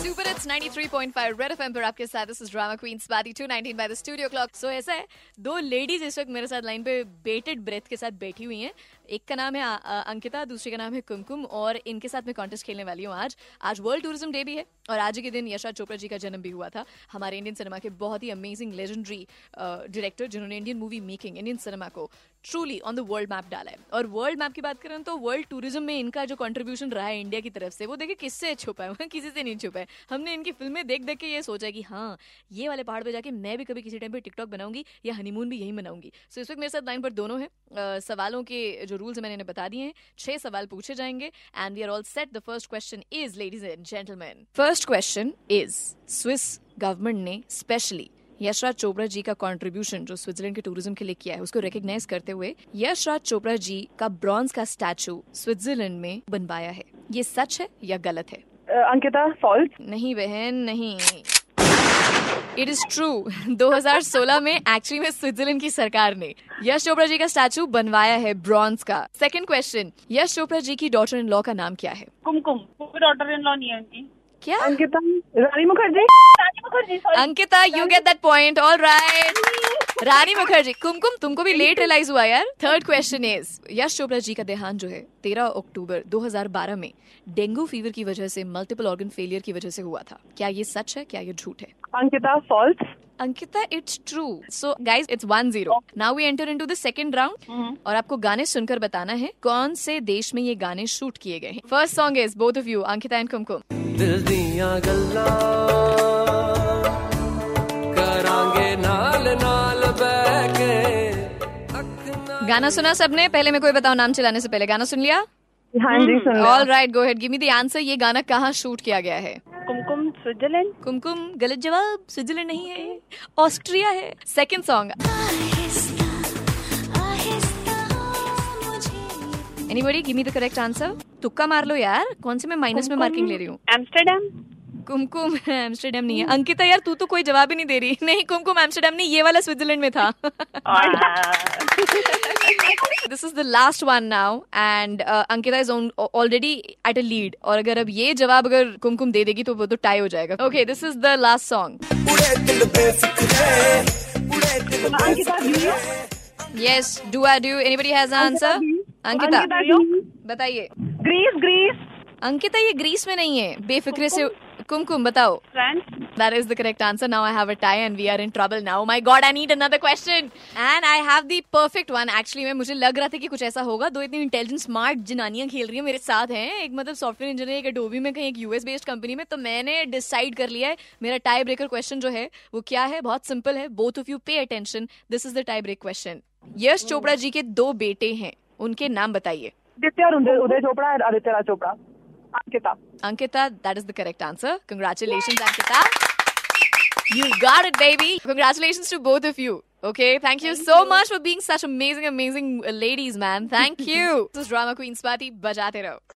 Super it's 93.5 red FM पर आपके साथ this is drama queen Swati 219 by the studio clock so ऐसा है, दो लेडीज़ इस वक्त मेरे साथ लाइन पे बेटेड ब्रेथ के साथ बैठी हुई हैं। एक का नाम है अंकिता, दूसरे का नाम है कुमकुम, और इनके साथ मैं कॉन्टेस्ट खेलने वाली हूँ आज। आज वर्ल्ड टूरिज़्म डे भी है, और आज के दिन यशा चोपड़ा जी का जन्म भी हुआ था। हमारे इंडियन सिनेमा के बहुत ही अमेजिंग लेजेंडरी डायरेक्टर जिन्होंने Indian movie making Indian cinema को truly on the world map डाला है। और वर्ल्ड मैप की बात करें तो वर्ल्ड टूरिज़्म में इनका जो कंट्रीब्यूशन रहा है इंडिया की तरफ़ से वो देखिए किससे छुपा है किसी से नहीं छुपा है। हमने इनकी फ़िल्में देख देख के ये सोचा कि हाँ ये वाले पहाड़ पे जाके मैं भी कभी किसी टाइम पे टिकटॉक बनाऊँगी या हनीमून भी यही मनाऊँगी। सो so, इस वक्त मेरे साथ लाइन पर दोनों हैं। सवालों के जो रूल्स मैंने बता दिए हैं छह सवाल पूछे जाएँगे and we are all set the first question is ladies and gentleman first question is Swiss government ने स्पेशली यशराज चोपड़ा जी का कंट्रीब्यूशन जो स्विट्जरलैंड के टूरिज़्म के लिए किया है उसको रिकग्नाइज करते हुए यशराज चोपड़ा जी का ब्रॉन्ज का स्टैचू स्विट्जरलैंड में बनवाया है। ये सच है या गलत है? अंकिता फॉल्स नहीं बहन नहीं। इट इज़ ट्रू 2016 में एक्चुअली में स्विट्जरलैंड की सरकार ने यश चोपड़ा जी का स्टैचू बनवाया है ब्रॉन्ज का। सेकंड क्वेश्चन यश चोपड़ा जी की डॉटर इन लॉ का नाम क्या है? कुमकुम कोई डॉटर इन लॉ नहीं है उनकी। क्या? Ankita Rani Mukherjee? Ankita you get that point all right Rani Mukherjee Kumkum तुमको भी लेट रियलाइज़ हुआ यार. Third question is Yash Chopra ji का देहांत जो है 13 अक्टूबर 2012 में डेंगू फीवर की वजह से मल्टीपल ऑर्गन फेलियर की वजह से हुआ था. क्या ये सच है? क्या ये झूठ है? Ankita false Ankita it's true so guys it's one zero now we enter into the second round और आपको गाने सुनकर बताना है कौन से देश में ये गाने शूट किए गए हैं? First song is both of you Ankita and Kumkum. दिल दिया गल्ला। गाना सुना सबने? पहले मैं कोई बताओ नाम चलाने से पहले गाना सुन लिया? हाँ जी सुन लिया। All right go ahead give me the answer ये गाना कहाँ शूट किया गया है? कुमकुम स्विट्जरलैंड। कुमकुम गलत जवाब स्विट्जरलैंड नहीं है ऑस्ट्रिया है। Second song anybody give me the correct answer तुक्का मार लो यार कौन से मैं माइनस में मार्किंग ले रही हूँ? एम्स्टरडेम कुमकुम एम्स्टरडेम नहीं है। अंकिता यार तू तो कोई जवाब ही नहीं दे रही। नहीं कुमकुम एम्स्टरडेम नहीं ये वाला स्विट्जरलैंड में था। This is the last one now and Ankita is already at a lead और अगर अब ये जवाब अगर कुमकुम दे देगी तो वो तो टाई हो जाएगा। Okay this is the last song yes do I do anybody has answer Ankita बताइए। Greece Greece. अंकिता ये ग्रीस में नहीं है। बेफिक्रे से कुमकुम। बताओ। France That is the correct answer. Now I have a tie and we are in trouble now. My God, I need another question. And I have the perfect one. Actually, मैं मुझे लग रहा था कि कुछ ऐसा होगा दो इतनी इंटेलिजेंट स्मार्ट जनानियाँ खेल रही हैं मेरे साथ हैं एक मतलब सॉफ्टवेयर इंजीनियर एक अडोबी में कहीं एक यूएस बेस्ड कंपनी में तो मैंने डिसाइड कर लिया है मेरा टाई ब्रेकर क्वेश्चन जो है वो क्या है बहुत सिंपल है both of you pay attention this is the tie break question Yash Chopra ji के दो बेटे हैं उनके नाम बताइए आदित्य और Uday Chopra Aditya Raj Chopra Ankita Ankita, that is the correct answer. Congratulations, Ankita. You got it, baby. Congratulations to both of you. Okay, thank you so much for being such amazing, amazing uh, ladies, man. Thank you. this is Drama Queen Swati. Bajate raho.